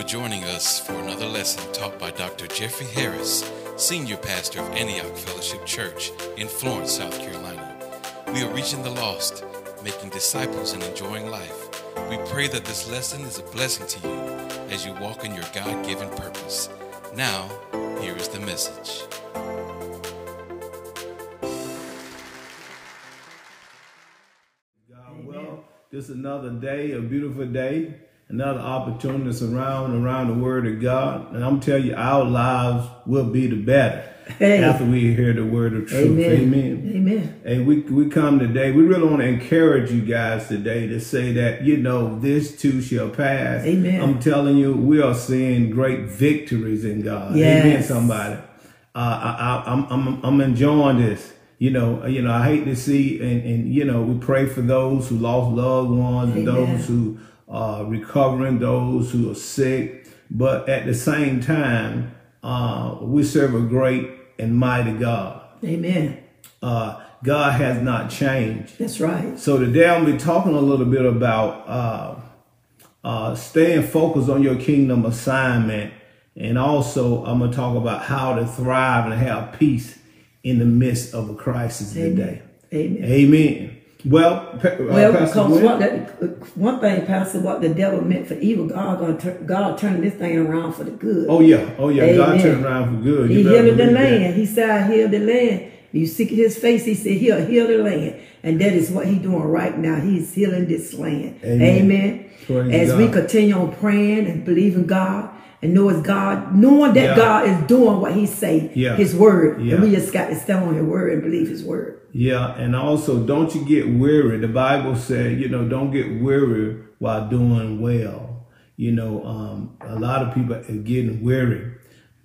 for joining us for another lesson taught by Dr. Jeffrey Harris, Senior Pastor of Antioch Fellowship Church in Florence, South Carolina. We are reaching the lost, making disciples, and enjoying life. We pray that this lesson is a blessing to you as you walk in your God given purpose. Now, here is the message. God, well, just another day, a beautiful day, another opportunity to surround around the Word of God. And I'm telling you, our lives will be the better Hey. after we hear the word of truth. Amen. Amen. Amen. And we we come today. We really want to encourage you guys today to say that you know this too shall pass. Amen. I'm telling you, we are seeing great victories in God. Yes. Amen. Somebody, uh, I, I, I'm I'm I'm enjoying this. You know, you know, I hate to see and and you know, we pray for those who lost loved ones, and those who are recovering, those who are sick. But at the same time, uh, we serve a great and mighty God Amen. uh, God has not changed. That's right. So today I'm be talking a little bit about uh, uh, staying focused on your kingdom assignment, and also I'm gonna talk about how to thrive and have peace in the midst of a crisis today. Amen. Amen. Well, uh, Well, Pastor because Gwen? what the, one thing, Pastor, what the devil meant for evil, God gonna turn, God turning this thing around for the good. Oh yeah, oh yeah, God Amen. turned around for good. he You better healed the believe that. land. He said, "I heal the land." You seek His face. He said, "He'll heal the land," and that is what He's doing right now. He's healing this land. Amen. Amen. As we continue on praying and believing God and know it's God, knowing that Yeah. God is doing what He say, Yeah. His word, Yeah. and we just got to stand on His word and believe His word. Yeah, and also don't you get weary. The Bible said, you know, don't get weary while doing well. You know, um, a lot of people are getting weary.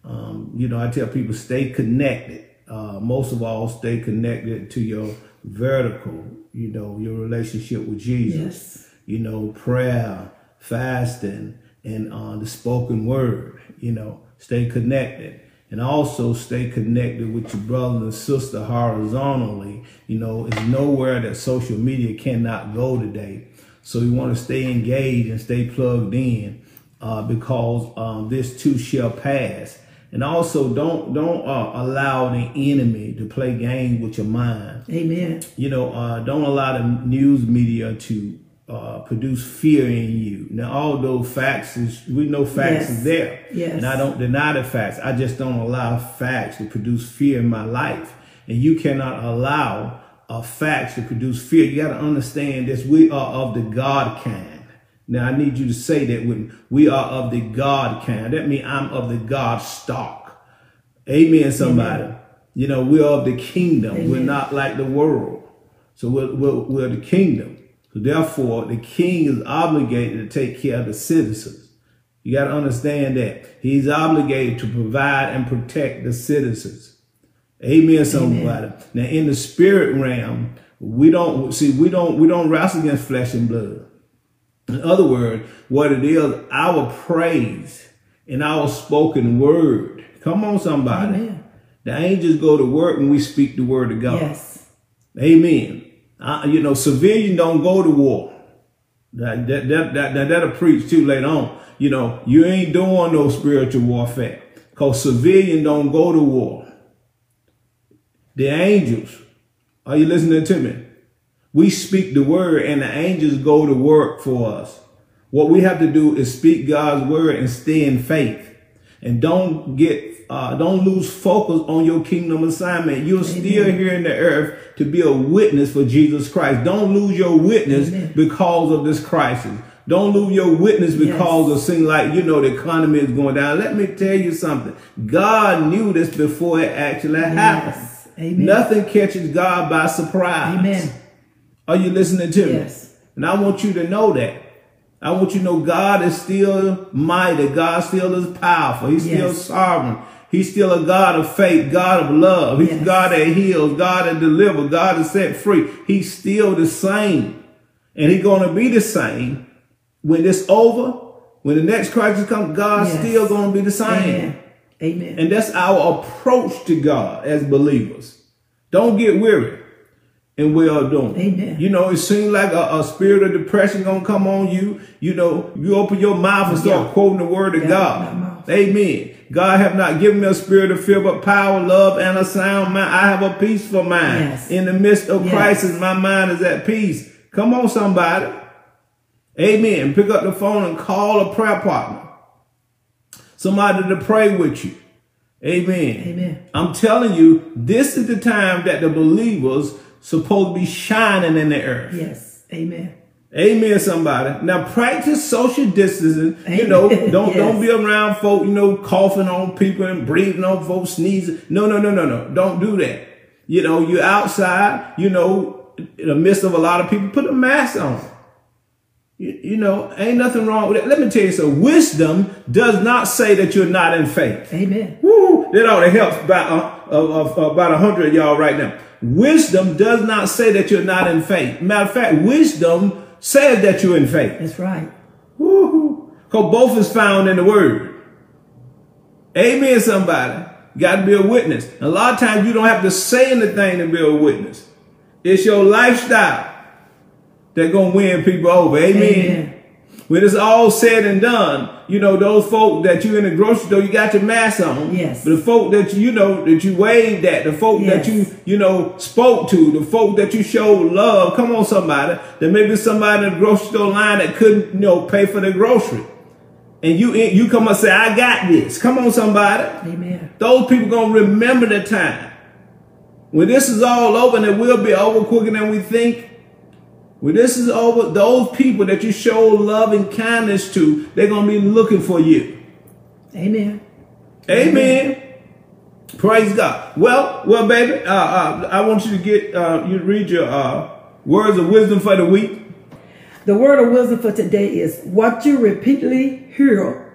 Um, you know, I tell people stay connected. Uh, most of all, stay connected to your vertical. You know, your relationship with Jesus. Yes. You know, prayer, fasting, and uh, the spoken word. You know, stay connected. And also stay connected with your brother and sister horizontally. You know, it's nowhere that social media cannot go today. So you want to stay engaged and stay plugged in uh, because um, this too shall pass. And also don't don't uh, allow the enemy to play games with your mind Amen. you know, uh, don't allow the news media to uh, produce fear in you. Now, although facts is, we know facts Yes. is there, Yes. and I don't deny the facts. I just don't allow facts to produce fear in my life, and you cannot allow uh, facts to produce fear. You got to understand this: we are of the God kind. Now, I need you to say that with me. We are of the God kind. That means I'm of the God stock. Amen, somebody. You know, we're of the kingdom. We're not like the world. So we're, we're, we're the kingdom. So therefore, the king is obligated to take care of the citizens. You got to understand that. He's obligated to provide and protect the citizens. Amen, somebody. Now, in the spirit realm, we don't see we don't we don't wrestle against flesh and blood. In other words, what it is, our praise and our spoken word. Come on, somebody. Amen. The angels go to work when we speak the word of God. Yes. Amen. Uh, you know, civilians don't go to war. That, that, that, that, that, that'll preach too later on. You know, you ain't doing no spiritual warfare because civilians don't go to war. The angels, are you listening to me? We speak the word and the angels go to work for us. What we have to do is speak God's word and stay in faith. And don't get, uh, don't lose focus on your kingdom assignment. You're still here in the earth to be a witness for Jesus Christ. Don't lose your witness Amen. because of this crisis. Don't lose your witness because of seeing like, you know, the economy is going down. Let me tell you something. God knew this before it actually happened. Amen. Nothing catches God by surprise. Amen. Are you listening to me? Yes. And I want you to know that. I want you to know God is still mighty. God still is powerful. He's still sovereign. He's still a God of faith, God of love. He's Yes. God that heals, God that delivers, God that set free. He's still the same. And he's going to be the same when this over, when the next crisis comes, God's Yes. still going to be the same. Amen. Amen. And that's our approach to God as believers. Don't get weary. And well doing. Amen. You know, it seems like a, a spirit of depression gonna come on you. You know, you open your mouth and start Yeah. quoting the word of Yeah, God. Amen. God have not given me a spirit of fear, but power, love, and a sound mind. I have a peaceful mind. Yes. In the midst of Yes. crisis, my mind is at peace. Come on, somebody. Amen. Pick up the phone and call a prayer partner. Somebody to pray with you. Amen. Amen. I'm telling you, this is the time that the believers supposed to be shining in the earth. Yes. Amen. Amen, somebody. Now practice social distancing. You know, don't Yes. don't be around folk, you know, coughing on people and breathing on folks, sneezing. No, no, no, no, no. Don't do that. You know, you're outside, you know, in the midst of a lot of people, put a mask on. You, you know, ain't nothing wrong with it. Let me tell you so wisdom does not say that you're not in faith. Amen. Woo, that ought to help about, uh, of, about a hundred of y'all right now. Wisdom does not say that you're not in faith. Matter of fact, wisdom says that you're in faith. That's right. Because both is found in the word. Amen, somebody. Got to be a witness. A lot of times you don't have to say anything to be a witness. It's your lifestyle that's going to win people over. Amen. Amen. When it's all said and done, you know, those folk that you in the grocery store, you got your mask on. Yes. But the folk that you, you know, that you waved at, the folk that you, you know, spoke to, the folk that you showed love. Come on, somebody. There may be somebody in the grocery store line that couldn't, you know, pay for the grocery. And you, you come and say, I got this. Come on, somebody. Amen. Those people gonna remember the time. When this is all over, and it will be over quicker than we think. When this is over, those people that you show love and kindness to, they're gonna be looking for you. Amen. Amen. Praise God. Well, well, baby, uh, uh, I want you to get uh, you read your uh, words of wisdom for the week. The word of wisdom for today is what you repeatedly hear,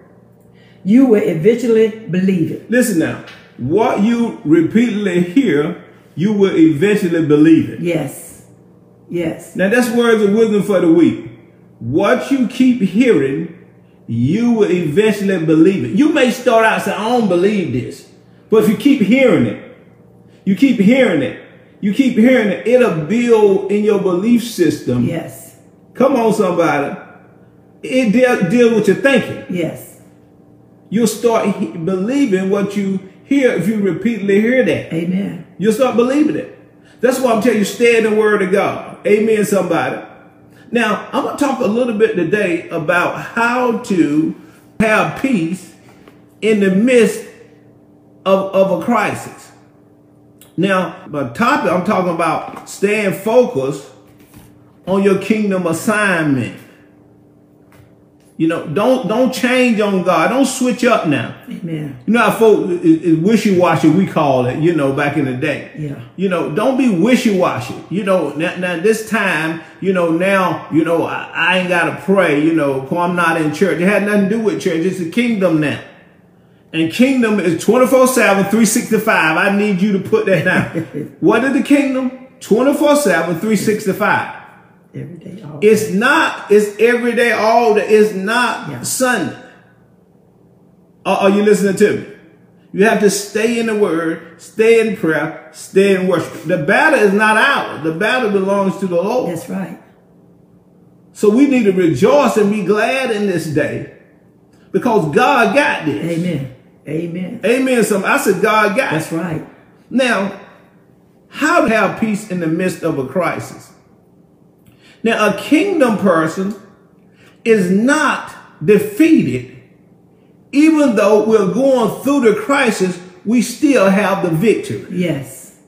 you will eventually believe it. Listen now. What you repeatedly hear, you will eventually believe it. Yes. Yes. Now that's words of wisdom for the week. What you keep hearing, you will eventually believe it. You may start out saying, I don't believe this. But if you keep hearing it, you keep hearing it, you keep hearing it, it'll build in your belief system. Yes. Come on, somebody. It deal, deal with your thinking. Yes. You'll start believing what you hear if you repeatedly hear that. Amen. You'll start believing it. That's why I'm telling you, stay in the word of God. Amen, somebody. Now, I'm going to talk a little bit today about how to have peace in the midst of, of a crisis. Now, my topic, I'm talking about staying focused on your kingdom assignment. You know, don't don't change on God. Don't switch up now. Amen. You know how folk is, is wishy-washy, we call it, you know, back in the day. Yeah. You know, don't be wishy-washy. You know, now, now this time, you know, now, you know, I, I ain't got to pray, you know, 'cause I'm not in church. It had nothing to do with church. It's a kingdom now. And kingdom is 24-7, 365. I need you to put that down. what is the kingdom? 24-7, 365. Every day. All It's not, it's every day, all day. It's not Yeah. Sunday. Are, are you listening to me? You have to stay in the word, stay in prayer, stay in worship. The battle is not ours. The battle belongs to the Lord. That's right. So we need to rejoice and be glad in this day because God got this. Amen. Amen. Amen. Some I said God got That's right. Now, how to have peace in the midst of a crisis? Now, a kingdom person is not defeated, even though we're going through the crisis, we still have the victory. Yes.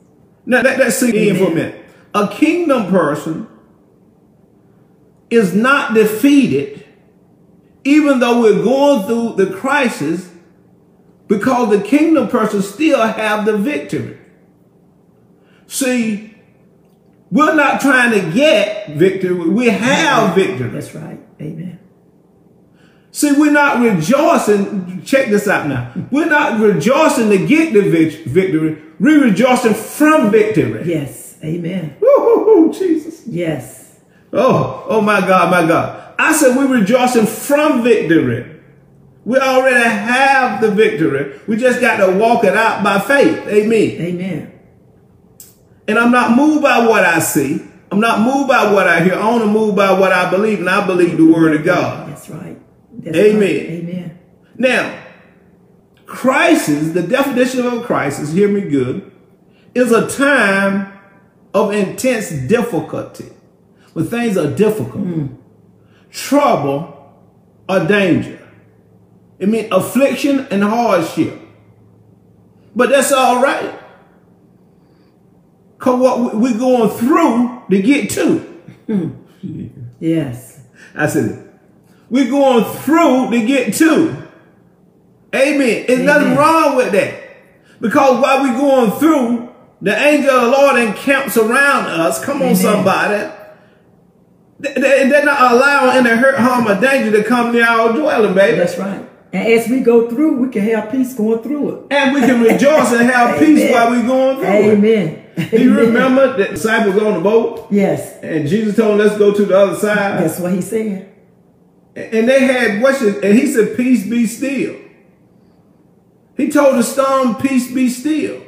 Now, that, that's sink in for a minute. A kingdom person is not defeated, even though we're going through the crisis, because the kingdom person still have the victory. See, we're not trying to get victory. We have victory. That's right. Amen. See, we're not rejoicing. Check this out now. We're not rejoicing to get the victory. We're rejoicing from victory. Yes. Amen. Woo-hoo-hoo, Jesus. Yes. Oh, oh my God, my God. I said we're rejoicing from victory. We already have the victory. We just got to walk it out by faith. Amen. Amen. And I'm not moved by what I see. I'm not moved by what I hear. I want to move by what I believe, and I believe the word of God. That's right. That's Amen. right. Amen. Now, crisis, the definition of a crisis, hear me good, is a time of intense difficulty. When things are difficult, hmm. trouble, or danger. It means affliction and hardship. But that's all right. Because what we're going through to get to. Yes. I said it. We're going through to get to. Amen. There's nothing wrong with that. Because while we're going through, the angel of the Lord encamps around us. Come on, somebody. They- they- They're not allowing any hurt, harm, or danger to come near our dwelling, baby. That's right. And as we go through, we can have peace going through it. And we can rejoice and have peace while we're going through it. Amen. Do you remember the disciples on the boat? Yes. And Jesus told them, let's go to the other side. That's what he said. And they had what's it? And he said, "Peace be still." He told the storm, "Peace be still."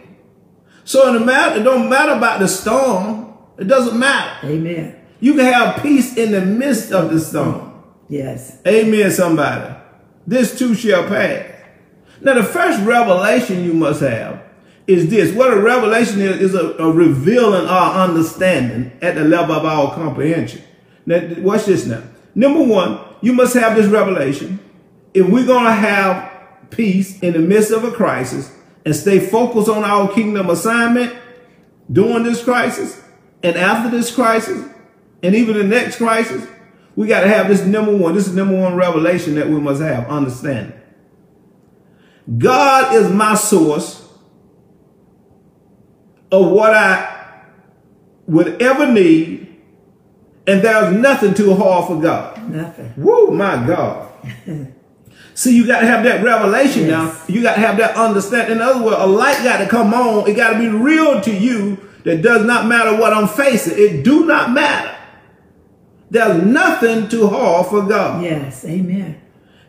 So in the matter, it don't matter about the storm. It doesn't matter. Amen. You can have peace in the midst of the storm. Yes. Amen. Somebody, this too shall pass. Now, the first revelation you must have is this: what a revelation is is a, a revealing our understanding at the level of our comprehension. Now, watch this now. Number one, you must have this revelation. If we're going to have peace in the midst of a crisis and stay focused on our kingdom assignment during this crisis and after this crisis and even the next crisis, we got to have this number one. This is number one revelation that we must have understanding. God is my source of what I would ever need, and there's nothing too hard for God. Nothing. Woo, my God. See, you got to have that revelation Yes. now. You got to have that understanding. In other words, a light got to come on. It got to be real to you that does not matter what I'm facing. It do not matter. There's nothing too hard for God. Yes. Amen.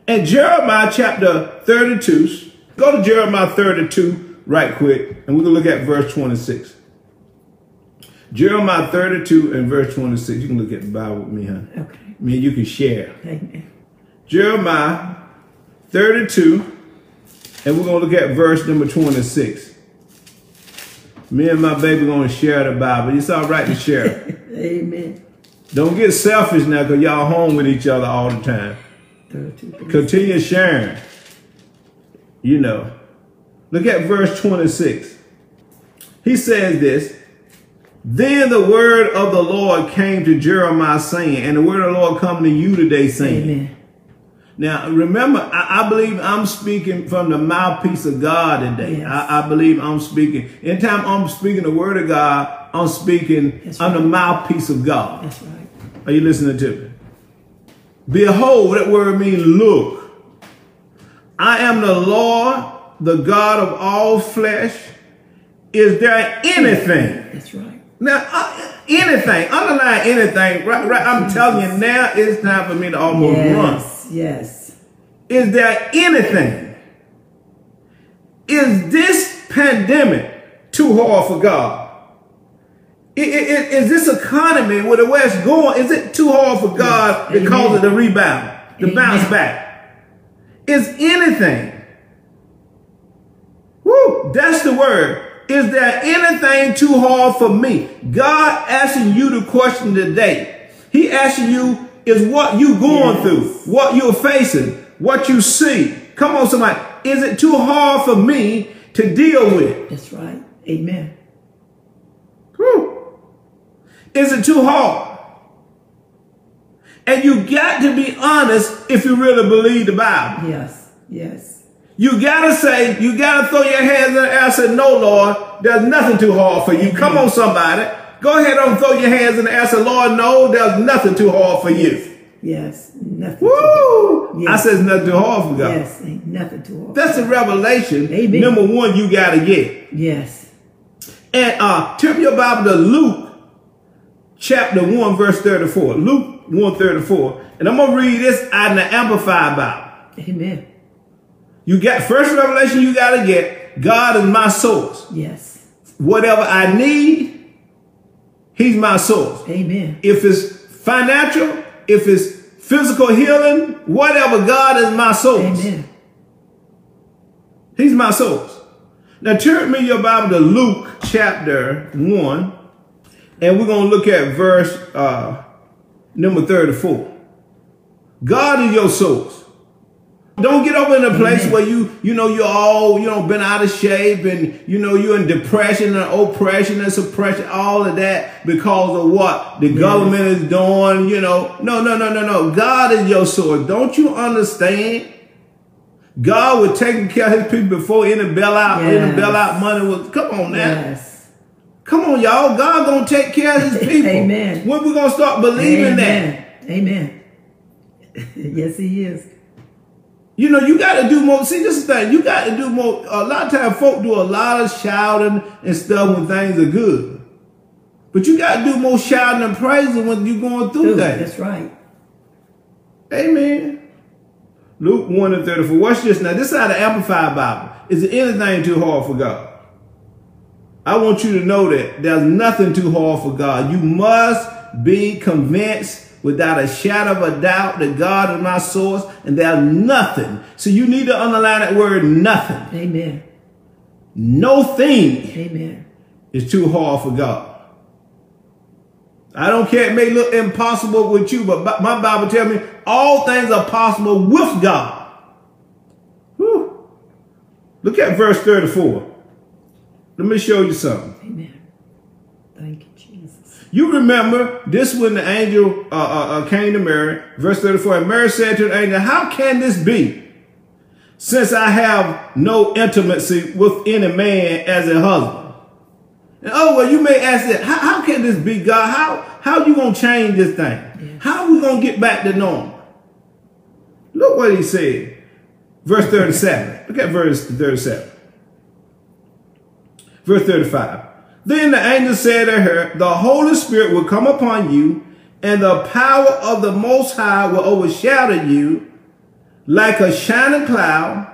And Jeremiah chapter 32, go to Jeremiah 32 right quick, and we're going to look at verse 26. Jeremiah 32 and verse 26. You can look at the Bible with me, huh? Okay. I mean, you can share. Amen. Jeremiah 32, and we're going to look at verse number 26. Me and my baby going to share the Bible. It's all right to share. Amen. Don't get selfish now because y'all home with each other all the time. 32. Continue sharing. You know. Look at verse 26. He says this. Then the word of the Lord came to Jeremiah saying, and the word of the Lord come to you today saying. Amen. Now, remember, I, I believe I'm speaking from the mouthpiece of God today. Yes. I, I believe I'm speaking. Anytime I'm speaking the word of God, I'm speaking, That's I'm the mouthpiece of God. That's right. Are you listening to me? Behold, that word means look. I am the Lord, the God of all flesh. Is there anything? That's right. Now, uh, anything, underline anything. Right, right. I'm telling you now, it's time for me to almost run. Yes. Yes. Is there anything? Is this pandemic too hard for God? I- I- I- Is this economy where the West going? Is it too hard for God Yes. because Amen. of the rebound, the Amen. bounce back? Is anything? Woo, that's the word. Is there anything too hard for me? God asking you the question today. He asking you is what you going Yes. through, what you're facing, what you see. Come on, somebody. Is it too hard for me to deal with? That's right. Amen. Whew. Is it too hard? And you got to be honest if you really believe the Bible. Yes. Yes. You gotta say, you gotta throw your hands in the air and say, no, Lord, there's nothing too hard for you. Come on, somebody. Go ahead and throw your hands in the air and say, Lord, no, there's nothing too hard for you. Yes. Nothing. Too Woo! Yes. I said it's nothing too hard for God. Yes. Ain't nothing too hard. That's the revelation. Amen. Number one, you gotta get. Yes. And uh turn your Bible to Luke chapter 1, verse 34. Luke 1 34. And I'm gonna read this out in the Amplified Bible. Amen. You got first revelation you gotta get. God is my source. Yes. Whatever I need, He's my source. Amen. If it's financial, if it's physical healing, whatever, God is my source. Amen. He's my source. Now turn me your Bible to Luke chapter 1, and we're going to look at verse uh, number 34. God is your source. Don't get up in a place Amen. where you, you know, you're all, you know, been out of shape and, you know, you're in depression and oppression and suppression, all of that because of what the government is doing, you know. No, no, no, no, no. God is your source. Don't you understand? God was taking care of his people before any bailout, any bailout money was, come on now. Yes. Come on, y'all. God gonna take care of his people. Amen. When we gonna start believing that? Amen. Amen. yes, he is. You know, you got to do more. See, this is the thing. You got to do more. A lot of times, folk do a lot of shouting and stuff when things are good. But you got to do more shouting and praising when you're going through Dude, things. that's right. Amen. Luke 1 and 34. Watch this now. This is out of Amplified Bible. Is there anything too hard for God? I want you to know that there's nothing too hard for God. You must be convinced without a shadow of a doubt that God is my source and there's nothing. So you need to underline that word nothing. Amen. No thing Amen. is too hard for God. I don't care. It may look impossible with you, but my Bible tells me all things are possible with God. Whew. Look at verse 34. Let me show you something. Amen. Thank you. You remember this when the angel uh, uh, uh, came to Mary, verse 34, and Mary said to the angel, How can this be? Since I have no intimacy with any man as a husband. And oh, well, you may ask that, how, how can this be, God? How, how you going to change this thing? Yes. How we going to get back to normal? Look what he said. Verse 37. Look at verse 37. Verse 35. Then the angel said to her, The Holy Spirit will come upon you, and the power of the Most High will overshadow you like a shining cloud.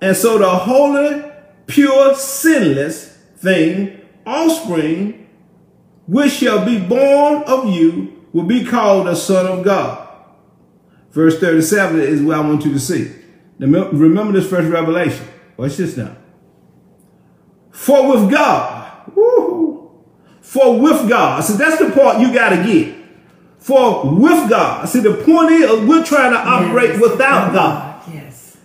And so the holy, pure, sinless thing, offspring, which shall be born of you, will be called the Son of God. Verse 37 is what I want you to see. Remember this first revelation. Watch this now. For with God, woo, for with God, see that's the part you got to get. For with God, see the point is we're trying to operate Yes. without God. Yes.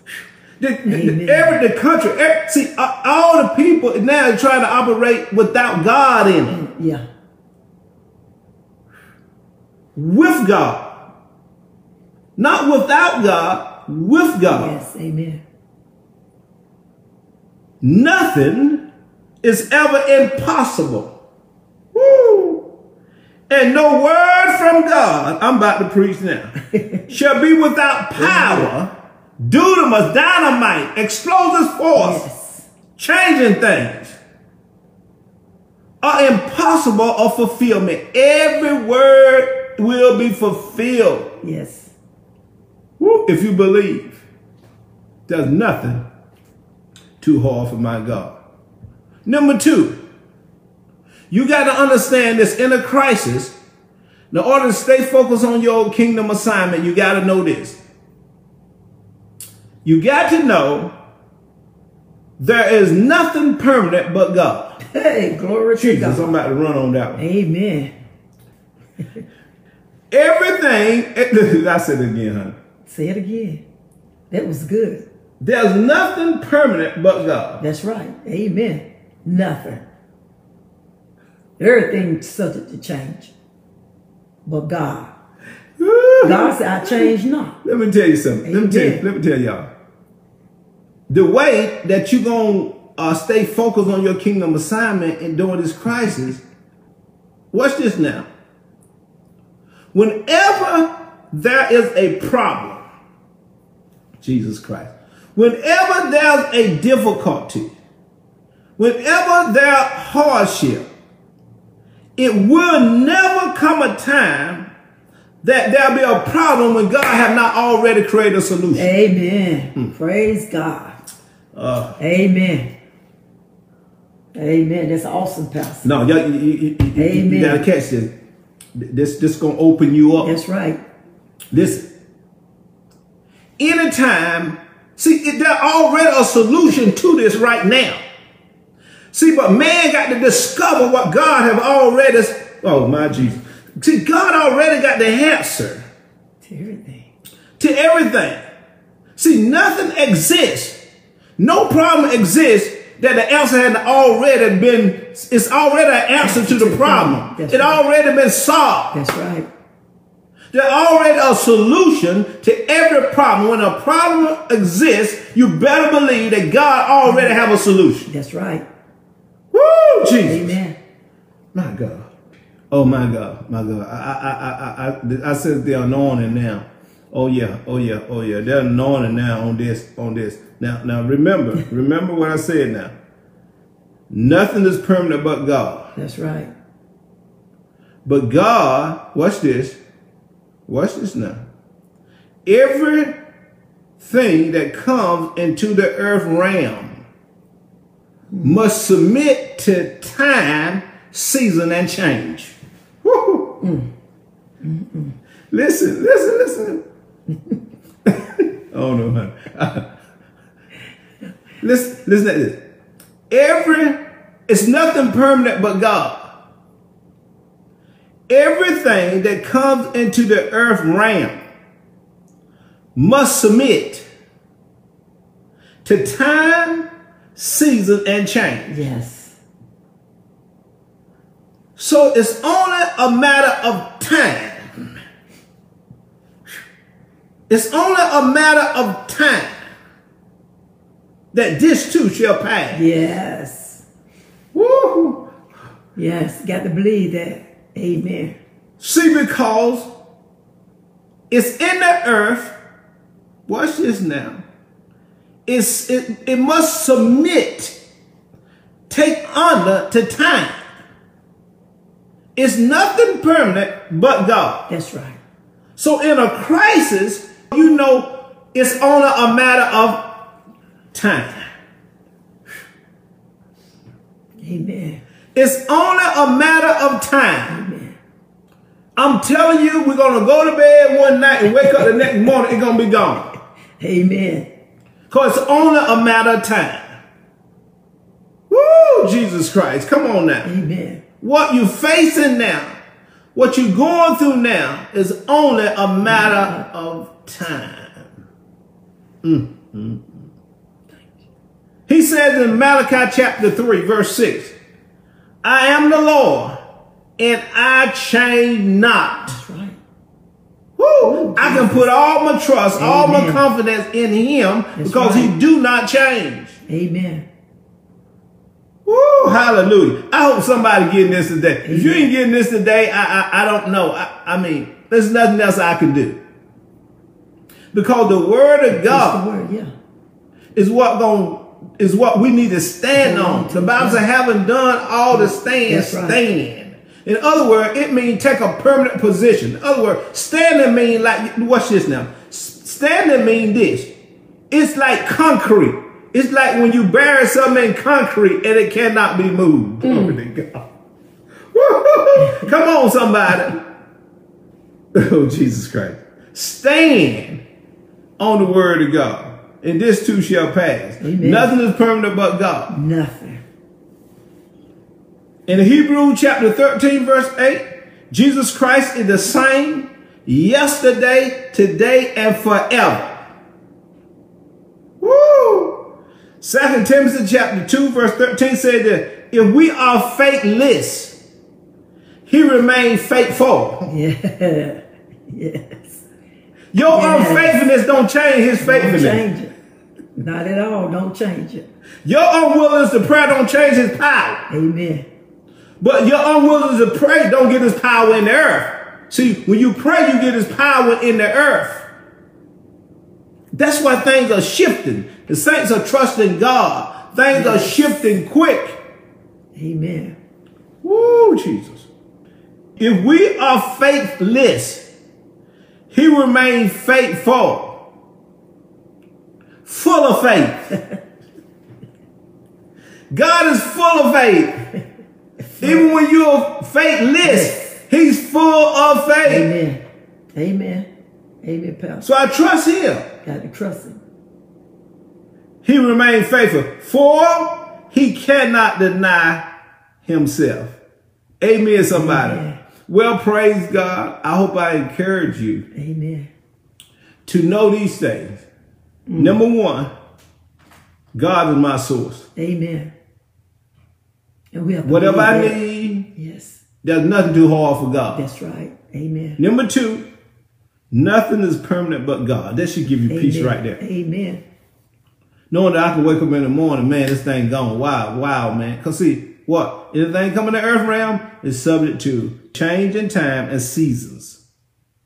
The, the, every the country, every, see uh, all the people now are trying to operate without God in it. Yeah. With God, not without God, with God. Yes. Amen. Nothing is ever impossible. And no word from God, I'm about to preach now, shall be without power, dunamis, dynamite, explosive force, Yes. changing things, are impossible of fulfillment. Every word will be fulfilled. Yes. Woo, if you believe, there's nothing too hard for my God. Number two, you got to understand this in a crisis. In order to stay focused on your kingdom assignment, you got to know this. You got to know there is nothing permanent but God. Hey, glory to Jesus, God. I'm about to run on that one. Amen. Everything, I said it again, honey. Say it again. That was good. There's nothing permanent but God. That's right. Amen. Nothing. Everything's subject to change. But God. God said, I change not. Let me tell you something. Let me tell you, let me tell y'all. The way that you're going to uh, stay focused on your kingdom assignment and during this crisis, watch this now. Whenever there is a problem, Jesus Christ, whenever there's a difficulty, whenever there's hardship, it will never come a time that there'll be a problem when God have not already created a solution. Amen. Praise God. Uh, Amen. Amen. That's awesome, Pastor. No, you, you, you, you- you Amen. gotta catch this. This this gonna open you up. That's right. Listen. Anytime, see, it, there's already a solution to this right now. See, but man got to discover what God have already. Oh my Jesus! See, God already got the answer To everything. to everything. See, nothing exists. No problem exists that the answer had already been. It's already an answer to the problem. That's It right. already been solved. That's right. There's already a solution to every problem. When a problem exists, you better believe that God already mm-hmm. have a solution. That's right. Woo, Jesus. Amen. My God. Oh my God. My God. I I I I I, I said the anointing now. Oh yeah. Oh yeah. Oh yeah. They're anointing now on this. On this. Now now remember. remember what I said now. Nothing is permanent but God. That's right. But God, watch this. Watch this now. Everything that comes into the earth realm must submit to time, season, and change. Listen, listen, listen. oh no, honey. listen, listen to this. Every, it's nothing permanent but God everything that comes into the earth realm must submit to time, season, and change. Yes. So it's only a matter of time. It's only a matter of time that this too shall pass. Yes. Woo! Yes. Got to believe that. Amen. See, because it's in the earth. Watch this now. It's it, it must submit, take honor to time. It's nothing permanent but God. That's right. So in a crisis, you know, it's only a matter of time. Amen. It's only a matter of time. Amen. I'm telling you, we're gonna go to bed one night and wake up the next morning, it's gonna be gone. Amen. Because it's only a matter of time. Woo, Jesus Christ. Come on now. Amen. What you facing now, what you going through now is only a matter of time. Mm, mm, mm. He says in Malachi chapter 3, verse 6, I am the Lord, and I change not. Right. Woo! Oh, I can put all my trust, all my confidence in him That's because he do not change. Amen. Woo! Hallelujah. I hope somebody getting this today. If you ain't getting this today, I I, I don't know. I, I mean, there's nothing else I can do. Because the word of God word. Yeah. is what going is what we need to stand on. The Bible says, having done all to stand, right. stand. In other words, it means take a permanent position. In other words, standing mean like watch this now. Standing mean this. It's like concrete. It's like when you bury something in concrete and it cannot be moved. Mm. Glory to God. Come on, somebody. Oh, Jesus Christ. Stand on the word of God, and this too shall pass. Amen. Nothing is permanent but God. Nothing. In Hebrew chapter 13, verse 8, Jesus Christ is the same yesterday, today, and forever. Woo! Second Timothy chapter 2, verse 13 said that if we are faithless, he remains faithful. Yeah. Yes. Your Yes. unfaithfulness don't change his Don't faithfulness. change it. Not at all. Don't change it. Your unwillingness to pray don't change his power. Amen. But your unwillingness to pray don't get his power in the earth. See, when you pray, you get his power in the earth. That's why things are shifting. The saints are trusting God. Things are shifting quick. Amen. Woo, Jesus. If we are faithless, he remains faithful, full of faith. God is full of faith. Even when you're faithless, He's full of faith. Amen. Amen. Amen, Pastor. So I trust Him. Got to trust him. He remained faithful, for He cannot deny Himself. Amen, somebody. Amen. Well, praise God. I hope I encourage you Amen. to know these things. Number one, God is my source. Amen. And we have Whatever I that. need, Yes. there's nothing too hard for God. That's right. Amen. Number two, nothing is permanent but God. That should give you peace right there. Amen. Knowing that I can wake up in the morning, man, this thing gone. wild, wild, man. Cause see, what? Anything coming to earth realm is subject to change in time and seasons.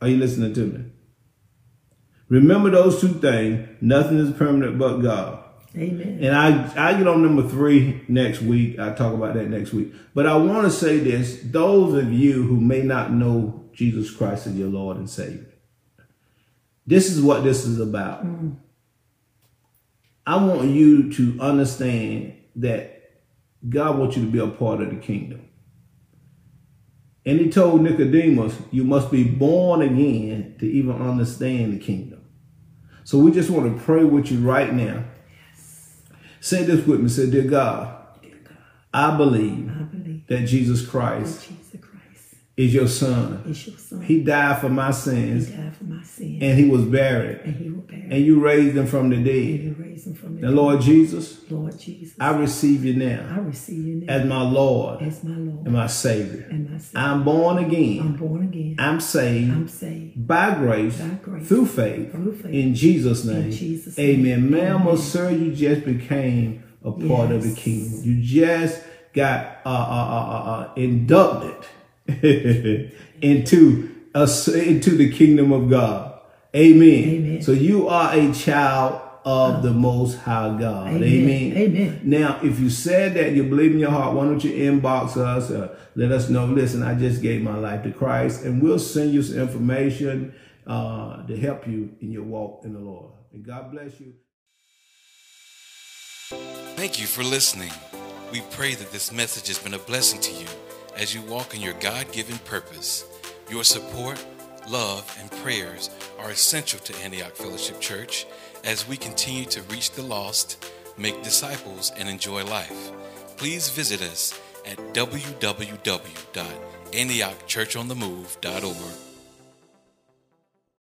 Are you listening to me? Remember those two things. Nothing is permanent but God. Amen. And I, I get on number three next week. I'll talk about that next week. But I want to say this. Those of you who may not know Jesus Christ as your Lord and Savior, this is what this is about. Mm. I want you to understand that God wants you to be a part of the kingdom. And he told Nicodemus, you must be born again to even understand the kingdom. So we just want to pray with you right now. Say this with me. Say, Dear God, Dear God, I believe I believe that Jesus that Jesus Christ is your son. is your son. He died for my sins. He died for my sin. and he was buried and he will bear. and you raised him from the and dead. you raise him from the dead. Lord Jesus, Lord Jesus, I receive you now I receive you now as my Lord as my Lord and my Savior. and my Savior. I'm born again. I'm born again. I'm saved I'm saved. by grace By grace. through faith Through faith. in Jesus' name. In Jesus' Amen. name. Ma'am or sir, you just became a part of the kingdom. You just got uh, uh, uh, uh, uh, inducted into us into the kingdom of God. Amen. Amen. So you are a child of the Most High God. Amen. Amen. Amen. Now, if you said that you believe in your heart, why don't you inbox us or let us know? Listen, I just gave my life to Christ, and we'll send you some information uh, to help you in your walk in the Lord. And God bless you. Thank you for listening. We pray that this message has been a blessing to you as you walk in your God given purpose. Your support, love, and prayers are essential to Antioch Fellowship Church as we continue to reach the lost, make disciples, and enjoy life. Please visit us at www.antiochchurchonthemove.org